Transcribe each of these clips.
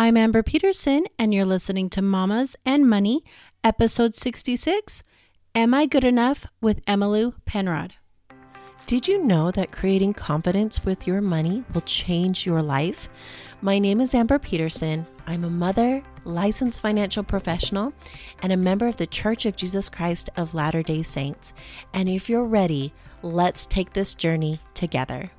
I'm Amber Peterson, and you're listening to Mamas and Money, episode 66 Am I Good Enough with Emmalou Penrod. Did you know that creating confidence with your money will change your life? My name is Amber Peterson. I'm a mother, licensed financial professional, and a member of the Church of Jesus Christ of Latter day Saints. And if you're ready, let's take this journey together.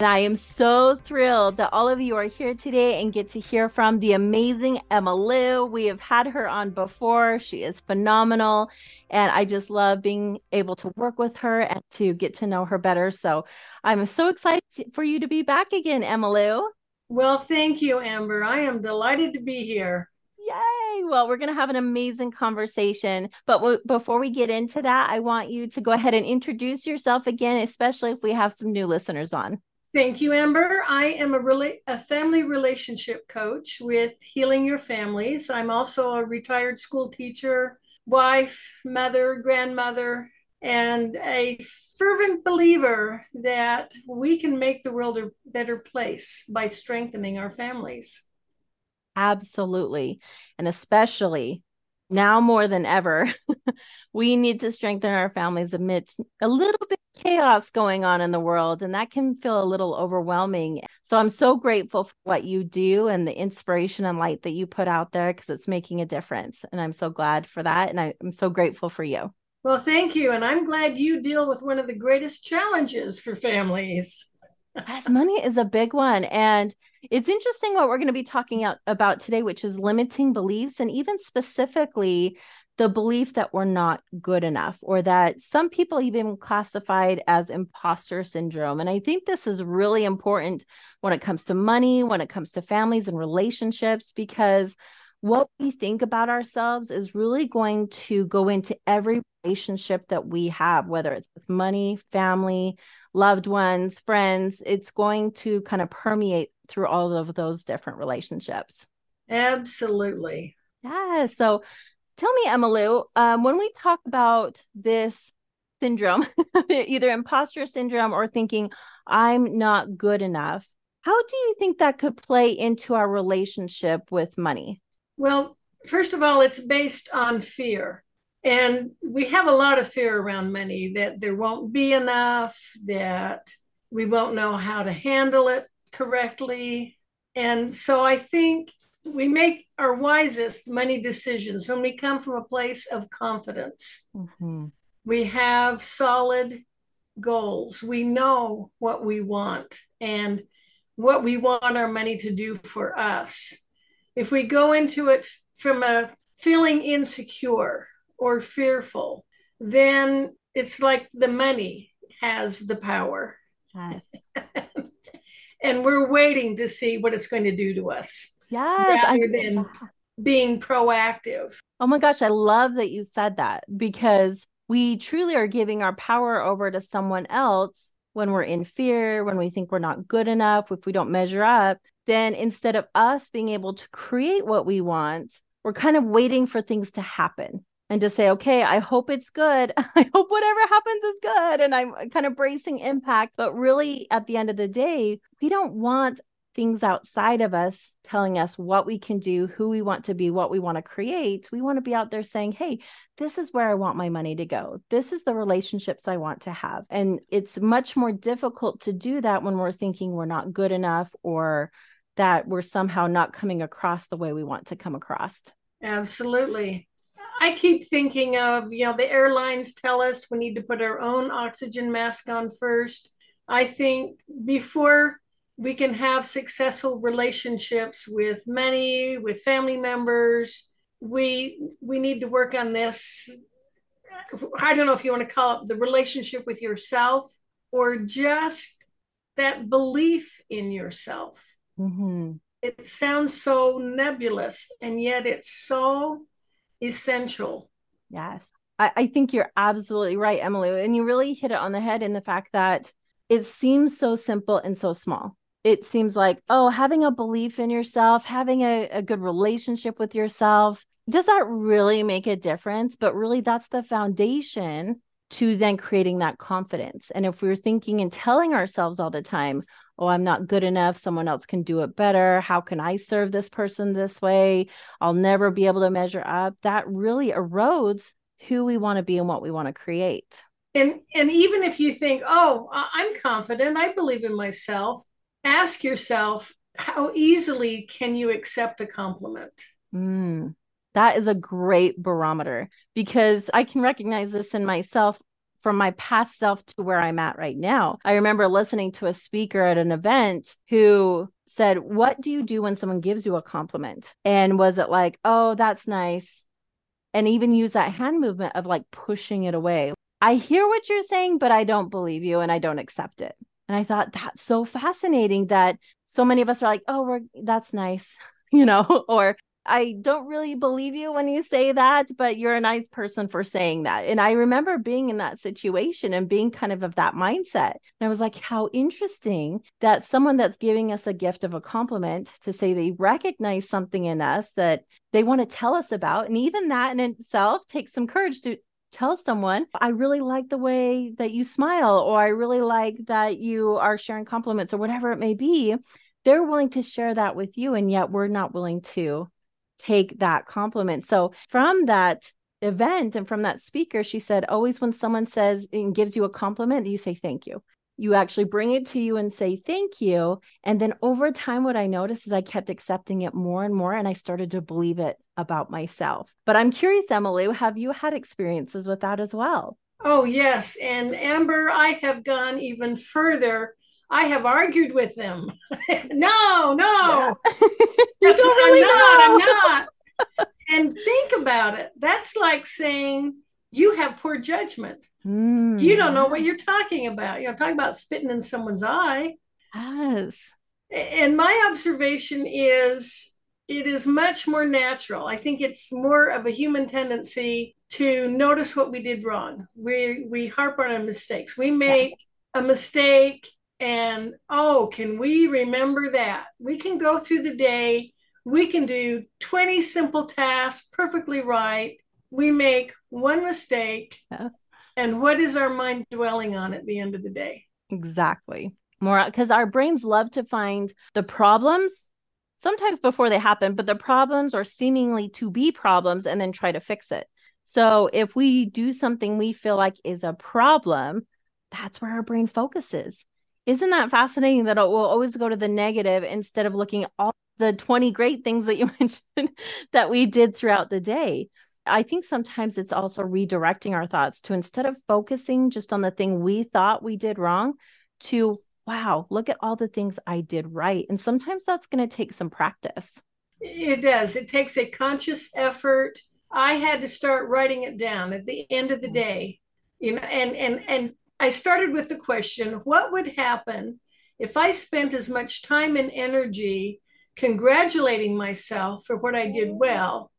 And I am so thrilled that all of you are here today and get to hear from the amazing Emmalou. We have had her on before. She is phenomenal. And I just love being able to work with her and to get to know her better. So I'm so excited for you to be back again, Emmalou. Well, thank you, Amber. I am delighted to be here. Yay! Well, we're going to have an amazing conversation. But w- before we get into that, I want you to go ahead and introduce yourself again, especially if we have some new listeners on. Thank you, Amber. I am a really a family relationship coach with Healing Your Families. I'm also a retired school teacher, wife, mother, grandmother, and a fervent believer that we can make the world a better place by strengthening our families. Absolutely. And especially now more than ever, we need to strengthen our families amidst a little bit chaos going on in the world. And that can feel a little overwhelming. So I'm so grateful for what you do and the inspiration and light that you put out there because it's making a difference. And I'm so glad for that. And I, I'm so grateful for you. Well, thank you. And I'm glad you deal with one of the greatest challenges for families. As money is a big one. And it's interesting what we're going to be talking about today, which is limiting beliefs and even specifically the belief that we're not good enough or that some people even classified as imposter syndrome. And I think this is really important when it comes to money, when it comes to families and relationships, because what we think about ourselves is really going to go into every relationship that we have, whether it's with money, family, loved ones, friends. It's going to kind of permeate through all of those different relationships. Absolutely. Yeah. So tell me, Emmalou, um, when we talk about this syndrome, either imposter syndrome or thinking, I'm not good enough, how do you think that could play into our relationship with money? Well, first of all, it's based on fear. And we have a lot of fear around money that there won't be enough, that we won't know how to handle it correctly. And so I think we make our wisest money decisions when we come from a place of confidence. Mm-hmm. We have solid goals. We know what we want and what we want our money to do for us. If we go into it from a feeling insecure or fearful, then it's like the money has the power. and we're waiting to see what it's going to do to us. Yes. Rather I, than being proactive. Oh my gosh, I love that you said that because we truly are giving our power over to someone else when we're in fear, when we think we're not good enough, if we don't measure up, then instead of us being able to create what we want, we're kind of waiting for things to happen and to say, okay, I hope it's good. I hope whatever happens is good. And I'm kind of bracing impact. But really, at the end of the day, we don't want things outside of us telling us what we can do, who we want to be, what we want to create. We want to be out there saying, hey, this is where I want my money to go. This is the relationships I want to have. And it's much more difficult to do that when we're thinking we're not good enough or that we're somehow not coming across the way we want to come across. Absolutely. I keep thinking of, you know, the airlines tell us we need to put our own oxygen mask on first. I think before we can have successful relationships with many with family members. We we need to work on this. I don't know if you want to call it the relationship with yourself or just that belief in yourself. Mm-hmm. it sounds so nebulous and yet it's so essential. Yes. I, I think you're absolutely right Emily. and you really hit it on the head in the fact that it seems so simple and so small it seems like, oh, having a belief in yourself, having a, a good relationship with yourself, does that really make a difference? But really, that's the foundation to then creating that confidence. And if we're thinking and telling ourselves all the time, oh, I'm not good enough. Someone else can do it better. How can I serve this person this way? I'll never be able to measure up. That really erodes who we want to be and what we want to create. And and even if you think, "Oh, I'm confident. I believe in myself." Ask yourself, how easily can you accept a compliment? Mm, that is a great barometer because I can recognize this in myself from my past self to where I'm at right now. I remember listening to a speaker at an event who said, What do you do when someone gives you a compliment? And was it like, Oh, that's nice? And even use that hand movement of like pushing it away. I hear what you're saying, but I don't believe you and I don't accept it. And I thought that's so fascinating that so many of us are like, oh, we're that's nice, you know, or I don't really believe you when you say that, but you're a nice person for saying that. And I remember being in that situation and being kind of of that mindset. And I was like, how interesting that someone that's giving us a gift of a compliment to say they recognize something in us that they want to tell us about. And even that in itself takes some courage to tell someone, I really like the way that you smile, or I really like that you are sharing compliments, or whatever it may be. They're willing to share that with you, and yet we're not willing to take that compliment. So from that event and from that speaker, she said, always when someone says and gives you a compliment, you say thank you. You actually bring it to you and say thank you. And then over time, what I noticed is I kept accepting it more and more, and I started to believe it about myself. But I'm curious, Emily, have you had experiences with that as well? Oh, yes. And Amber, I have gone even further I have argued with them. no, no. Yeah. Really I'm not. I'm not. and think about it. That's like saying you have poor judgment. Mm. You don't know what you're talking about. You know, talking about spitting in someone's eye. Yes. And my observation is it is much more natural. I think it's more of a human tendency to notice what we did wrong. We we harp on our mistakes. We make yes. a mistake and oh, can we remember that? We can go through the day, we can do 20 simple tasks perfectly right. We make one mistake. Yeah. And what is our mind dwelling on at the end of the day? Exactly. More because our brains love to find the problems sometimes before they happen, but the problems are seemingly to be problems and then try to fix it. So if we do something we feel like is a problem, that's where our brain focuses. Isn't that fascinating that it will always go to the negative instead of looking at all the 20 great things that you mentioned that we did throughout the day? I think sometimes it's also redirecting our thoughts to instead of focusing just on the thing we thought we did wrong, to wow, look at all the things I did right. And sometimes that's going to take some practice. It does. It takes a conscious effort. I had to start writing it down at the end of the mm. day, you know, and and and I started with the question what would happen if I spent as much time and energy congratulating myself for what I did well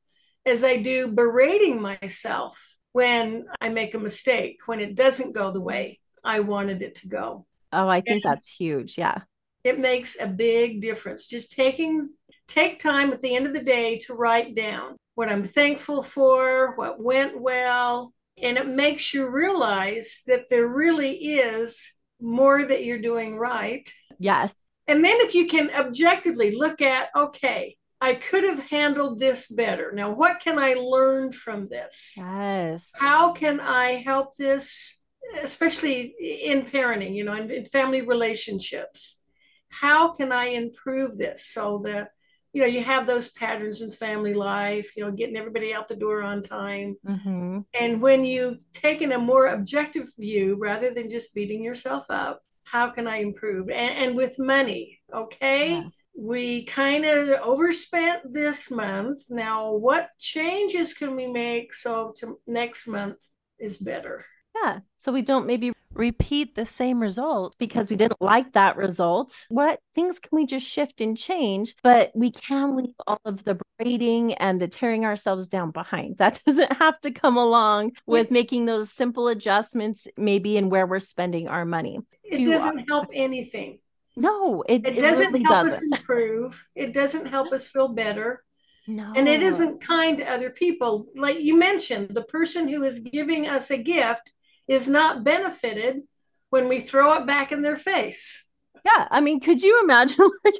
as I do berating myself when I make a mistake, when it doesn't go the way I wanted it to go? Oh, I think and that's huge. Yeah. It makes a big difference. Just taking take time at the end of the day to write down what I'm thankful for, what went well, and it makes you realize that there really is more that you're doing right. Yes. And then if you can objectively look at, okay, I could have handled this better. Now, what can I learn from this? Yes. How can I help this, especially in parenting, you know, in, in family relationships? How can I improve this so that you know you have those patterns in family life you know getting everybody out the door on time mm-hmm. and when you take in a more objective view rather than just beating yourself up how can i improve and, and with money okay. We kind of overspent this month now what changes can we make so to next month is better yeah so we don't maybe repeat the same result because we didn't like that result. What things can we just shift and change? But we can leave all of the braiding and the tearing ourselves down behind. That doesn't have to come along with making those simple adjustments, maybe in where we're spending our money. It uh, doesn't help anything. No, it, it, it doesn't really help doesn't. us improve. It doesn't help us feel better. No. And it isn't kind to other people. Like you mentioned, the person who is giving us a gift is not benefited when we throw it back in their face. yeah. I mean, could you imagine like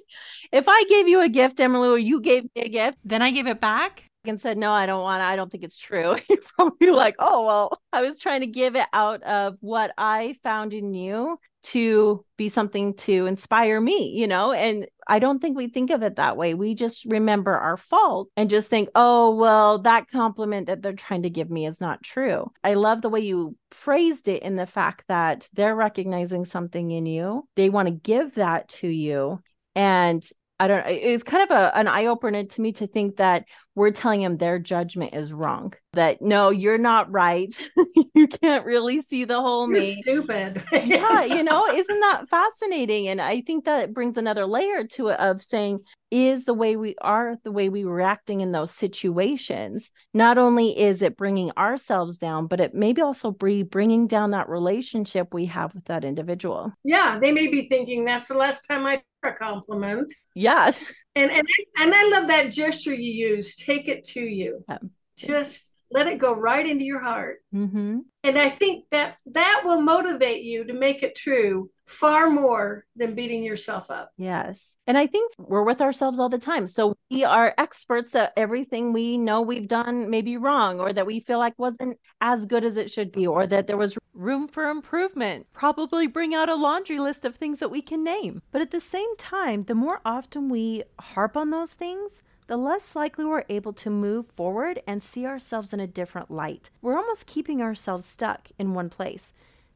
if I gave you a gift, Emily, or you gave me a gift, then I gave it back? and said, No, I don't want I don't think it's true. You're probably like, Oh, well, I was trying to give it out of what I found in you to be something to inspire me, you know? And I don't think we think of it that way. We just remember our fault and just think, oh, well, that compliment that they're trying to give me is not true. I love the way you phrased it in the fact that they're recognizing something in you, they want to give that to you. And I don't it's kind of a, an eye opener to me to think that we're telling them their judgment is wrong. That no, you're not right. you can't really see the whole you're me. Stupid. yeah, you know, isn't that fascinating? And I think that brings another layer to it of saying, is the way we are, the way we were acting in those situations. Not only is it bringing ourselves down, but it maybe also be bringing down that relationship we have with that individual. Yeah, they may be thinking that's the last time I a compliment. Yeah. And and I, and I love that gesture you use. Take it to you. Yeah. Just let it go right into your heart. Mm-hmm. And I think that that will motivate you to make it true far more than beating yourself up. Yes. And I think we're with ourselves all the time. So we are experts at everything we know we've done maybe wrong or that we feel like wasn't as good as it should be or that there was room for improvement. Probably bring out a laundry list of things that we can name. But at the same time, the more often we harp on those things, the less likely we're able to move forward and see ourselves in a different light. We're almost keeping ourselves stuck in one place.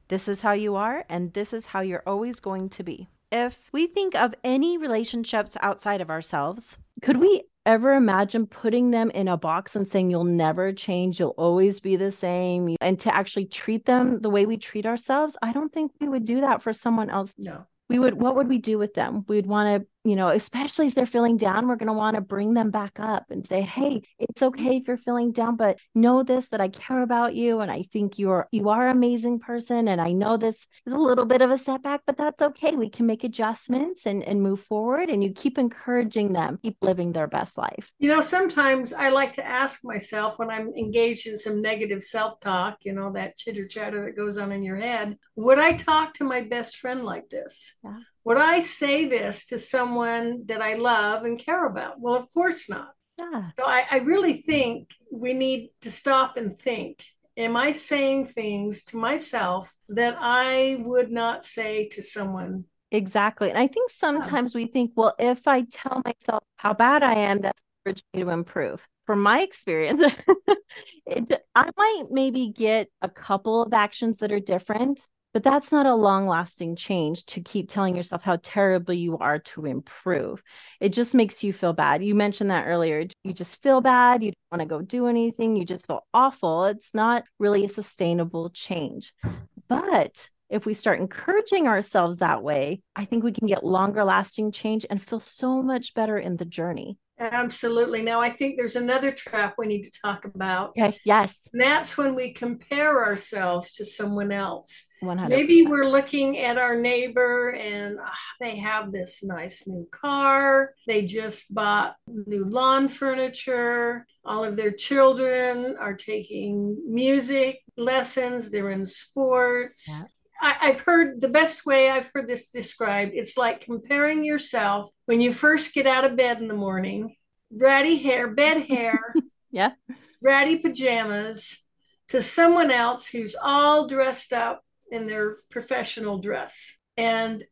This is how you are, and this is how you're always going to be. If we think of any relationships outside of ourselves, could we ever imagine putting them in a box and saying you'll never change, you'll always be the same, and to actually treat them the way we treat ourselves? I don't think we would do that for someone else. No. We would, what would we do with them? We'd want to you know, especially if they're feeling down, we're going to want to bring them back up and say, "Hey, it's okay if you're feeling down, but know this that I care about you and I think you're you are an amazing person and I know this is a little bit of a setback, but that's okay. We can make adjustments and and move forward and you keep encouraging them, keep living their best life." You know, sometimes I like to ask myself when I'm engaged in some negative self-talk, you know, that chitter-chatter that goes on in your head, would I talk to my best friend like this? Yeah. Would I say this to someone that I love and care about? Well, of course not. Yeah. So I, I really think we need to stop and think. Am I saying things to myself that I would not say to someone Exactly. And I think sometimes we think, well, if I tell myself how bad I am, that's encouraged me to improve. From my experience, it, I might maybe get a couple of actions that are different, but that's not a long lasting change to keep telling yourself how terrible you are to improve. It just makes you feel bad. You mentioned that earlier. You just feel bad. You don't want to go do anything. You just feel awful. It's not really a sustainable change. But if we start encouraging ourselves that way, I think we can get longer lasting change and feel so much better in the journey. Absolutely. Now, I think there's another trap we need to talk about. Okay. Yes. And that's when we compare ourselves to someone else. 100%. Maybe we're looking at our neighbor and oh, they have this nice new car. They just bought new lawn furniture. All of their children are taking music lessons. They're in sports. Yeah. I, have heard the best way I've heard this described. It's like comparing yourself when you first get out of bed in the morning, ratty hair, bed hair, yeah, ratty pajamas, to someone else who's all dressed up in their professional dress. And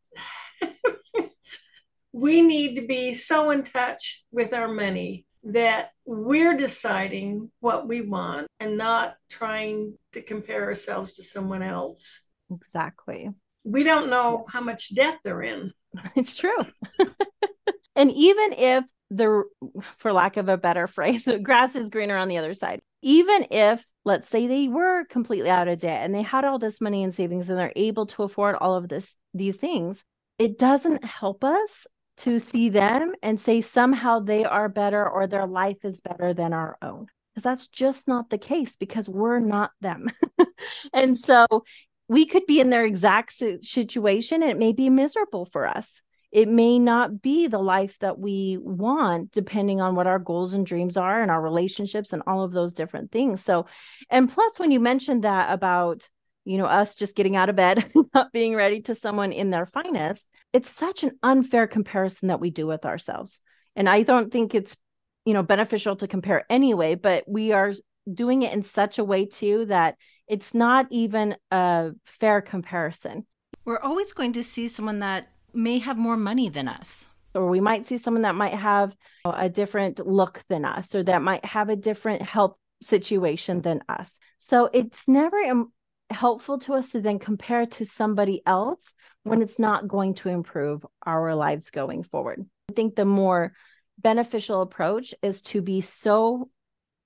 we need to be so in touch with our money that we're deciding what we want and not trying to compare ourselves to someone else. Exactly. We don't know how much debt they're in. It's true. and even if the, for lack of a better phrase, the grass is greener on the other side, even if let's say they were completely out of debt and they had all this money in savings and they're able to afford all of this these things it doesn't help us to see them and say somehow they are better or their life is better than our own because that's just not the case because we're not them and so we could be in their exact situation and it may be miserable for us it may not be the life that we want depending on what our goals and dreams are and our relationships and all of those different things so and plus when you mentioned that about you know, us just getting out of bed, not being ready to someone in their finest, it's such an unfair comparison that we do with ourselves. And I don't think it's, you know, beneficial to compare anyway, but we are doing it in such a way too that it's not even a fair comparison. We're always going to see someone that may have more money than us. Or we might see someone that might have a different look than us, or that might have a different health situation than us. So it's never helpful to us to then compare to somebody else when it's not going to improve our lives going forward. I think the more beneficial approach is to be so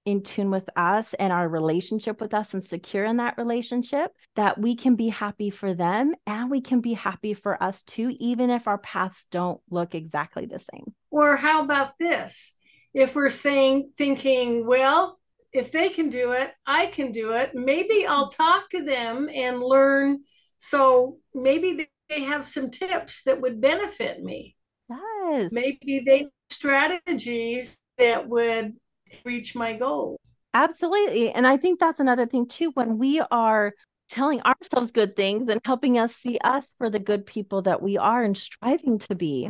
in tune with us and our relationship with us and secure in that relationship that we can be happy for them and we can be happy for us too, even if our paths don't look exactly the same. Or how about this? If we're saying, thinking, well, if they can do it, I can do it. Maybe mm-hmm. I'll talk to them and learn. So maybe they have some tips that would benefit me. Yes. Maybe they strategies that would reach my goal. Absolutely. And I think that's another thing too when we are telling ourselves good things and helping us see us for the good people that we are and striving to be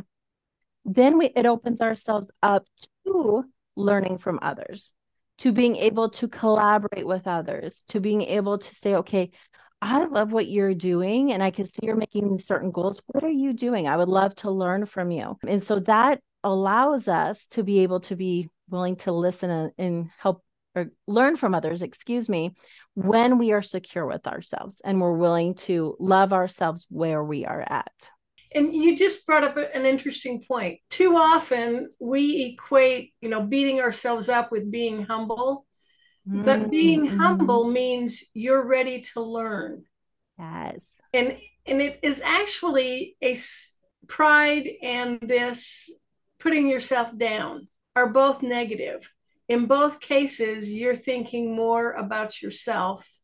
then we it opens ourselves up to learning from others to being able to collaborate with others, to being able to say, okay, I love what you're doing and I can see you're making certain goals. What are you doing? I would love to learn from you. And so that allows us to be able to be willing to listen and, and help or learn from others, excuse me, when we are secure with ourselves and we're willing to love ourselves where we are at. And you just brought up an interesting point. Too often we equate, you know, beating ourselves up with being humble. Mm-hmm. But being humble means you're ready to learn. Yes. And and it is actually a pride and this putting yourself down are both negative. In both cases, you're thinking more about yourself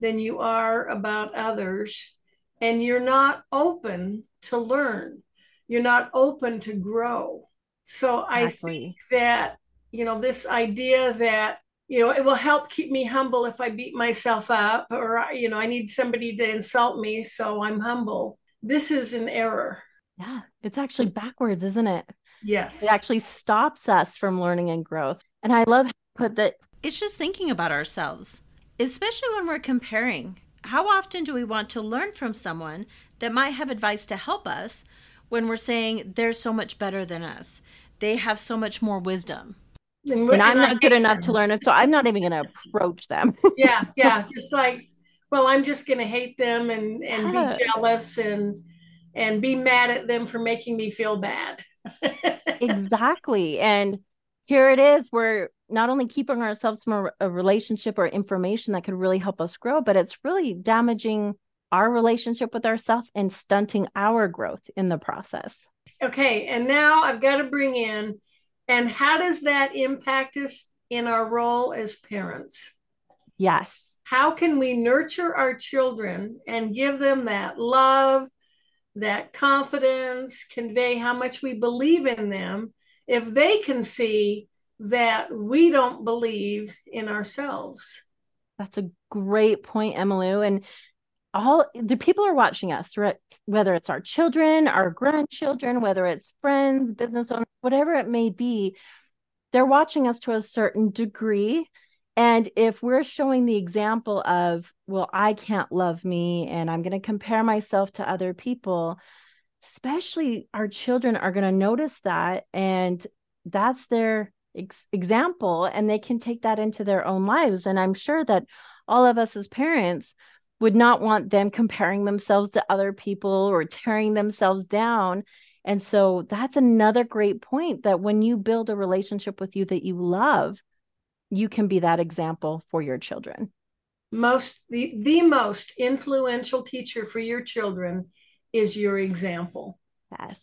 than you are about others and you're not open to learn. You're not open to grow. So exactly. i think that you know this idea that you know it will help keep me humble if i beat myself up or you know i need somebody to insult me so i'm humble. This is an error. Yeah it's actually backwards isn't it yes it actually stops us from learning and growth and i love how put that it's just thinking about ourselves especially when we're comparing how often do we want to learn from someone that might have advice to help us when we're saying they're so much better than us? They have so much more wisdom. And, and I'm not good enough them. to learn it, so I'm not even going to approach them. yeah, yeah, just like, well, I'm just going to hate them and and yeah. be jealous and and be mad at them for making me feel bad. exactly, and here it is. We're not only keeping ourselves from a, a relationship or information that could really help us grow, but it's really damaging our relationship with ourselves and stunting our growth in the process. Okay, and now I've got to bring in and how does that impact us in our role as parents? Yes. How can we nurture our children and give them that love, that confidence, convey how much we believe in them if they can see that we don't believe in ourselves. That's a great point, Emily. And all the people are watching us? Whether it's our children, our grandchildren, whether it's friends, business owners, whatever it may be, they're watching us to a certain degree. And if we're showing the example of, well, I can't love me and I'm going to compare myself to other people, especially our children are going to notice that. And that's their ex- example and they can take that into their own lives and i'm sure that all of us as parents would not want them comparing themselves to other people or tearing themselves down and so that's another great point that when you build a relationship with you that you love you can be that example for your children most the, the most influential teacher for your children is your example yes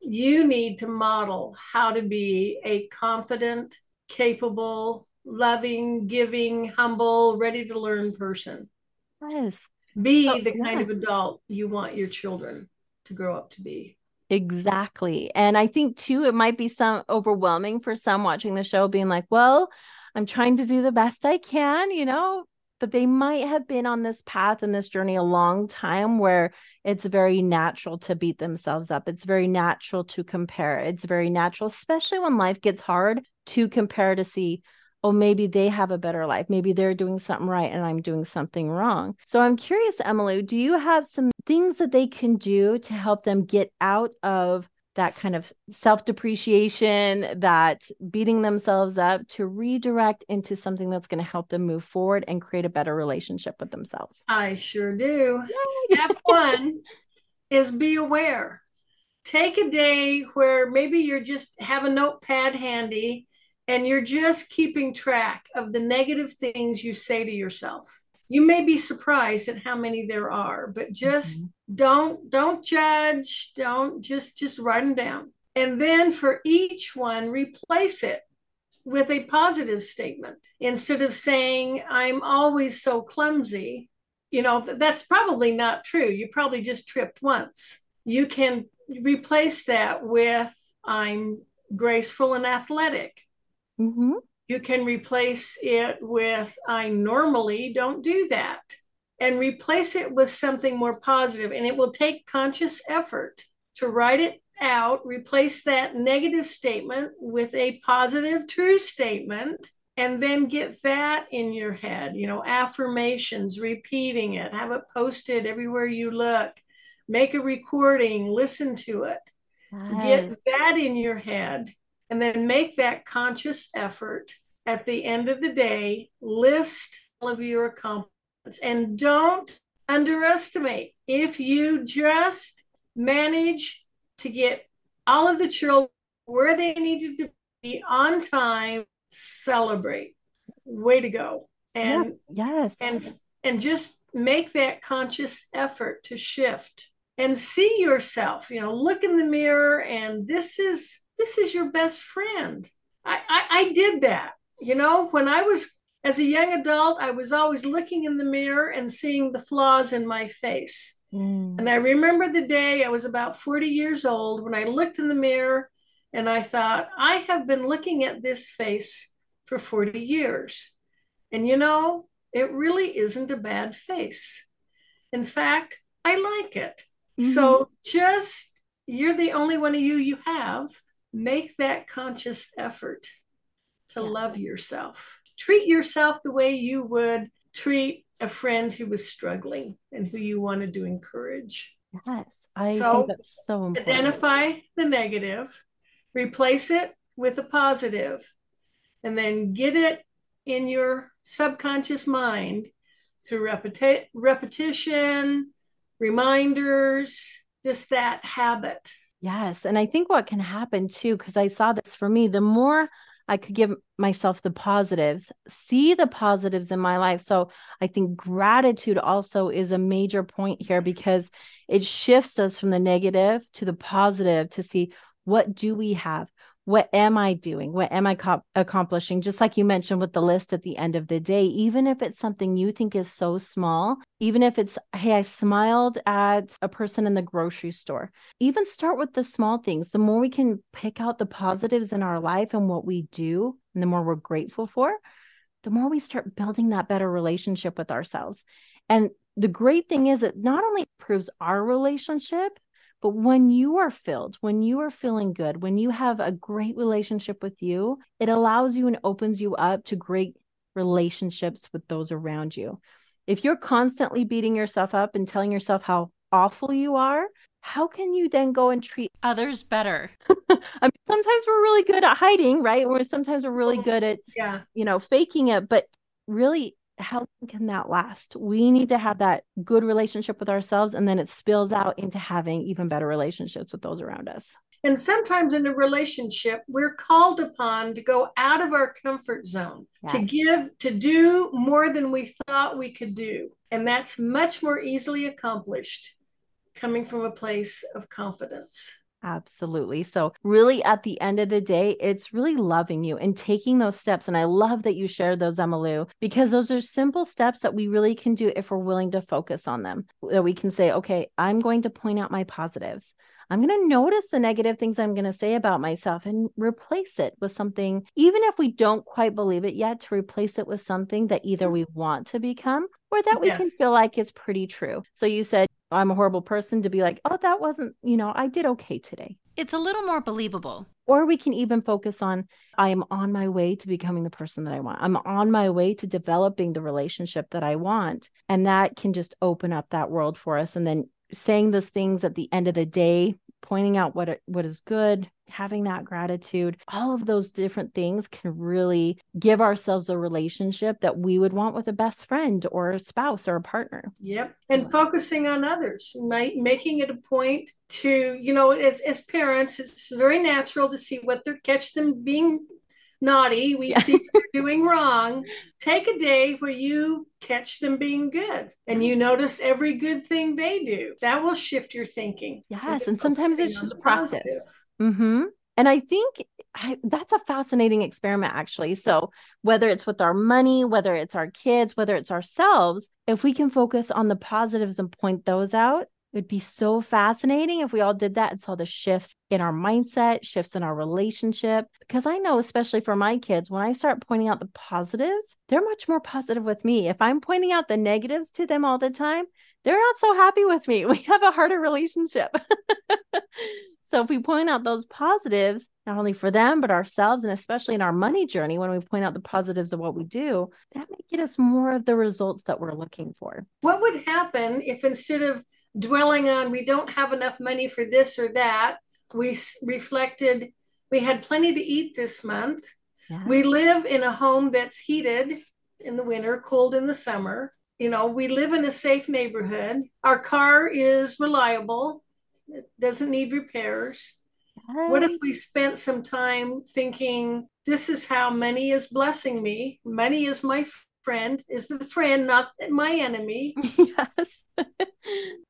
you need to model how to be a confident, capable, loving, giving, humble, ready to learn person. Yes. Be oh, the kind of adult you want your children to grow up to be. Exactly. And I think too, it might be some overwhelming for some watching the show being like, well, I'm trying to do the best I can, you know, but they might have been on this path and this journey a long time where it's very natural to beat themselves up. It's very natural to compare. It's very natural, especially when life gets hard, to compare to see, oh, maybe they have a better life. Maybe they're doing something right and I'm doing something wrong. So I'm curious, Emily, do you have some things that they can do to help them get out of that kind of self depreciation, that beating themselves up to redirect into something that's going to help them move forward and create a better relationship with themselves? I sure do. Step one is be aware. Take a day where maybe you're just have a notepad handy and you're just keeping track of the negative things you say to yourself you may be surprised at how many there are but just mm-hmm. don't don't judge don't just just write them down. And then for each one replace it with a positive statement. Instead of saying i'm always so clumsy you know that's probably not true. You probably just tripped once. You can replace that with i'm graceful and athletic. Mm-hmm. You can replace it with, I normally don't do that, and replace it with something more positive. And it will take conscious effort to write it out, replace that negative statement with a positive, true statement, and then get that in your head. You know, affirmations, repeating it, have it posted everywhere you look, make a recording, listen to it. Nice. Get that in your head and then make that conscious effort at the end of the day, list all of your accomplishments and don't underestimate. If you just manage to get all of the children where they needed to be on time, celebrate. Way to go. And yes, yes. and and just make that conscious effort to shift and see yourself, you know, look in the mirror and this is this is your best friend. I, I, I did that. You know, when I was as a young adult, I was always looking in the mirror and seeing the flaws in my face. Mm. And I remember the day I was about 40 years old when I looked in the mirror and I thought, I have been looking at this face for 40 years. And you know, it really isn't a bad face. In fact, I like it. Mm-hmm. So just, you're the only one of you you have make that conscious effort to yeah. love yourself. Treat yourself the way you would treat a friend who was struggling and who you wanted to encourage. Yes, I so think that's so important. Identify the negative, replace it with a positive, and then get it in your subconscious mind through repeti- repetition, reminders, just that habit Yes. And I think what can happen too, because I saw this for me, the more I could give myself the positives, see the positives in my life. So I think gratitude also is a major point here because it shifts us from the negative to the positive to see what do we have? What am I doing? What am I co- accomplishing? Just like you mentioned with the list at the end of the day, even if it's something you think is so small, even if it's, hey, I smiled at a person in the grocery store, even start with the small things. The more we can pick out the positives in our life and what we do, and the more we're grateful for, the more we start building that better relationship with ourselves. And the great thing is, it not only improves our relationship, but when you are filled, when you are feeling good, when you have a great relationship with you, it allows you and opens you up to great relationships with those around you. If you're constantly beating yourself up and telling yourself how awful you are, how can you then go and treat others better? I mean, sometimes we're really good at hiding, right? Or sometimes we're really good at, yeah, you know, faking it. But really, how long can that last? We need to have that good relationship with ourselves, and then it spills out into having even better relationships with those around us. And sometimes in a relationship, we're called upon to go out of our comfort zone, yes. to give, to do more than we thought we could do. And that's much more easily accomplished coming from a place of confidence. Absolutely. So, really, at the end of the day, it's really loving you and taking those steps. And I love that you shared those, Emmalou, because those are simple steps that we really can do if we're willing to focus on them. That we can say, okay, I'm going to point out my positives. I'm going to notice the negative things I'm going to say about myself and replace it with something, even if we don't quite believe it yet, to replace it with something that either mm-hmm. we want to become or that we yes. can feel like is pretty true. So you said, I'm a horrible person to be like, oh, that wasn't, you know, I did okay today. It's a little more believable. Or we can even focus on, I am on my way to becoming the person that I want. I'm on my way to developing the relationship that I want. And that can just open up that world for us. And then saying those things at the end of the day pointing out what it, what is good having that gratitude all of those different things can really give ourselves a relationship that we would want with a best friend or a spouse or a partner. Yep. And focusing on others making it a point to you know as, as parents it's very natural to see what they're catch them being naughty, we yeah. see they're doing wrong. Take a day where you catch them being good and you notice every good thing they do. That will shift your thinking. Yes. And sometimes it's just practice. Mm-hmm. And I think I, that's a fascinating experiment, actually. So, whether it's with our money, whether it's our kids, whether it's ourselves, if we can focus on the positives and point those out, it would be so fascinating if we all did that and saw the shifts in our mindset, shifts in our relationship. Because I know, especially for my kids, when I start pointing out the positives, they're much more positive with me. If I'm pointing out the negatives to them all the time, they're not so happy with me. We have a harder relationship. so if we point out those positives, not only for them, but ourselves, and especially in our money journey, when we point out the positives of what we do, that may get us more of the results that we're looking for. What would happen if instead of dwelling on we don't have enough money for this or that. We reflected we had plenty to eat this month. Yeah. We live in a home that's heated in the winter, cold in the summer. You know, we live in a safe neighborhood. Our car is reliable, it doesn't need repairs. What if we spent some time thinking, this is how money is blessing me? Money is my friend, is the friend, not my enemy. yes.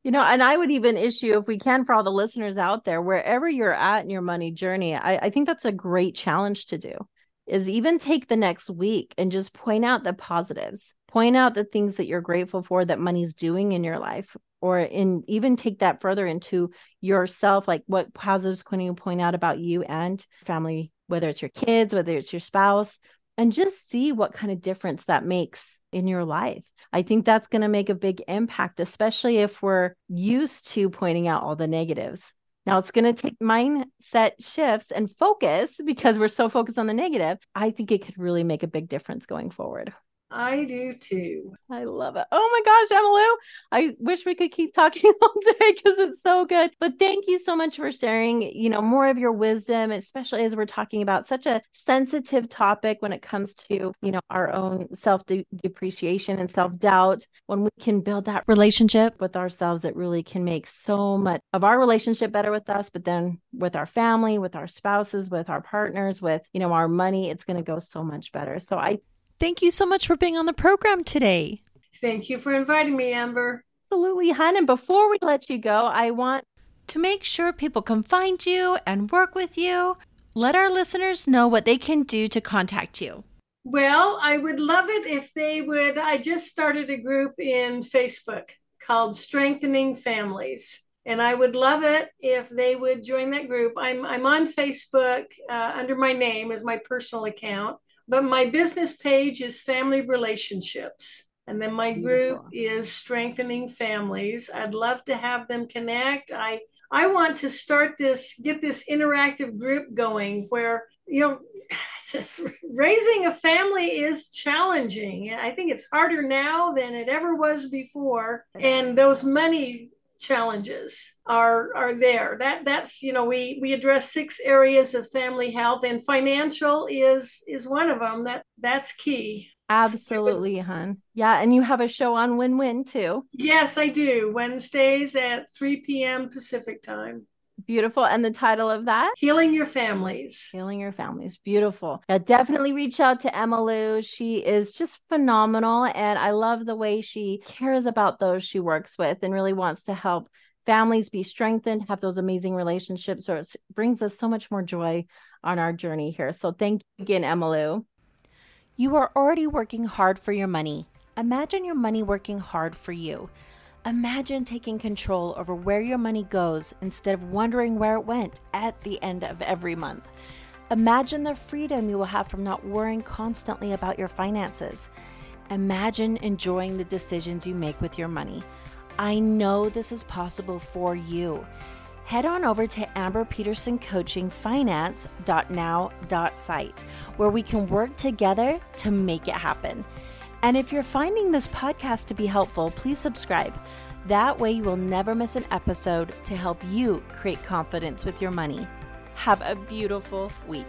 you know, and I would even issue, if we can, for all the listeners out there, wherever you're at in your money journey, I, I think that's a great challenge to do is even take the next week and just point out the positives, point out the things that you're grateful for that money's doing in your life, or in even take that further into yourself, like what positives can you point out about you and family, whether it's your kids, whether it's your spouse, and just see what kind of difference that makes in your life. I think that's going to make a big impact, especially if we're used to pointing out all the negatives. Now it's going to take mindset shifts and focus because we're so focused on the negative. I think it could really make a big difference going forward. I do too. I love it. Oh my gosh, Emmalou. I wish we could keep talking all day because it's so good. But thank you so much for sharing, you know, more of your wisdom, especially as we're talking about such a sensitive topic when it comes to, you know, our own self depreciation and self doubt. When we can build that relationship with ourselves, it really can make so much of our relationship better with us, but then with our family, with our spouses, with our partners, with, you know, our money, it's going to go so much better. So I Thank you so much for being on the program today. Thank you for inviting me, Amber. Absolutely, hon. And before we let you go, I want to make sure people can find you and work with you. Let our listeners know what they can do to contact you. Well, I would love it if they would. I just started a group in Facebook called Strengthening Families. And I would love it if they would join that group. I'm, I'm on Facebook uh, under my name as my personal account. But my business page is family relationships. And then my group Beautiful. is strengthening families. I'd love to have them connect. I I want to start this, get this interactive group going where, you know, raising a family is challenging. I think it's harder now than it ever was before. And those money challenges are are there. That that's you know we we address six areas of family health and financial is is one of them that that's key. Absolutely hun yeah and you have a show on win-win too. Yes i do. Wednesdays at 3 p.m pacific time Beautiful. And the title of that? Healing Your Families. Healing Your Families. Beautiful. Yeah, definitely reach out to Emmalou. She is just phenomenal. And I love the way she cares about those she works with and really wants to help families be strengthened, have those amazing relationships. So it brings us so much more joy on our journey here. So thank you again, Emmalou. You are already working hard for your money. Imagine your money working hard for you. Imagine taking control over where your money goes instead of wondering where it went at the end of every month. Imagine the freedom you will have from not worrying constantly about your finances. Imagine enjoying the decisions you make with your money. I know this is possible for you. Head on over to Amber Peterson Coaching Finance.now.site where we can work together to make it happen. And if you're finding this podcast to be helpful, please subscribe. That way, you will never miss an episode to help you create confidence with your money. Have a beautiful week.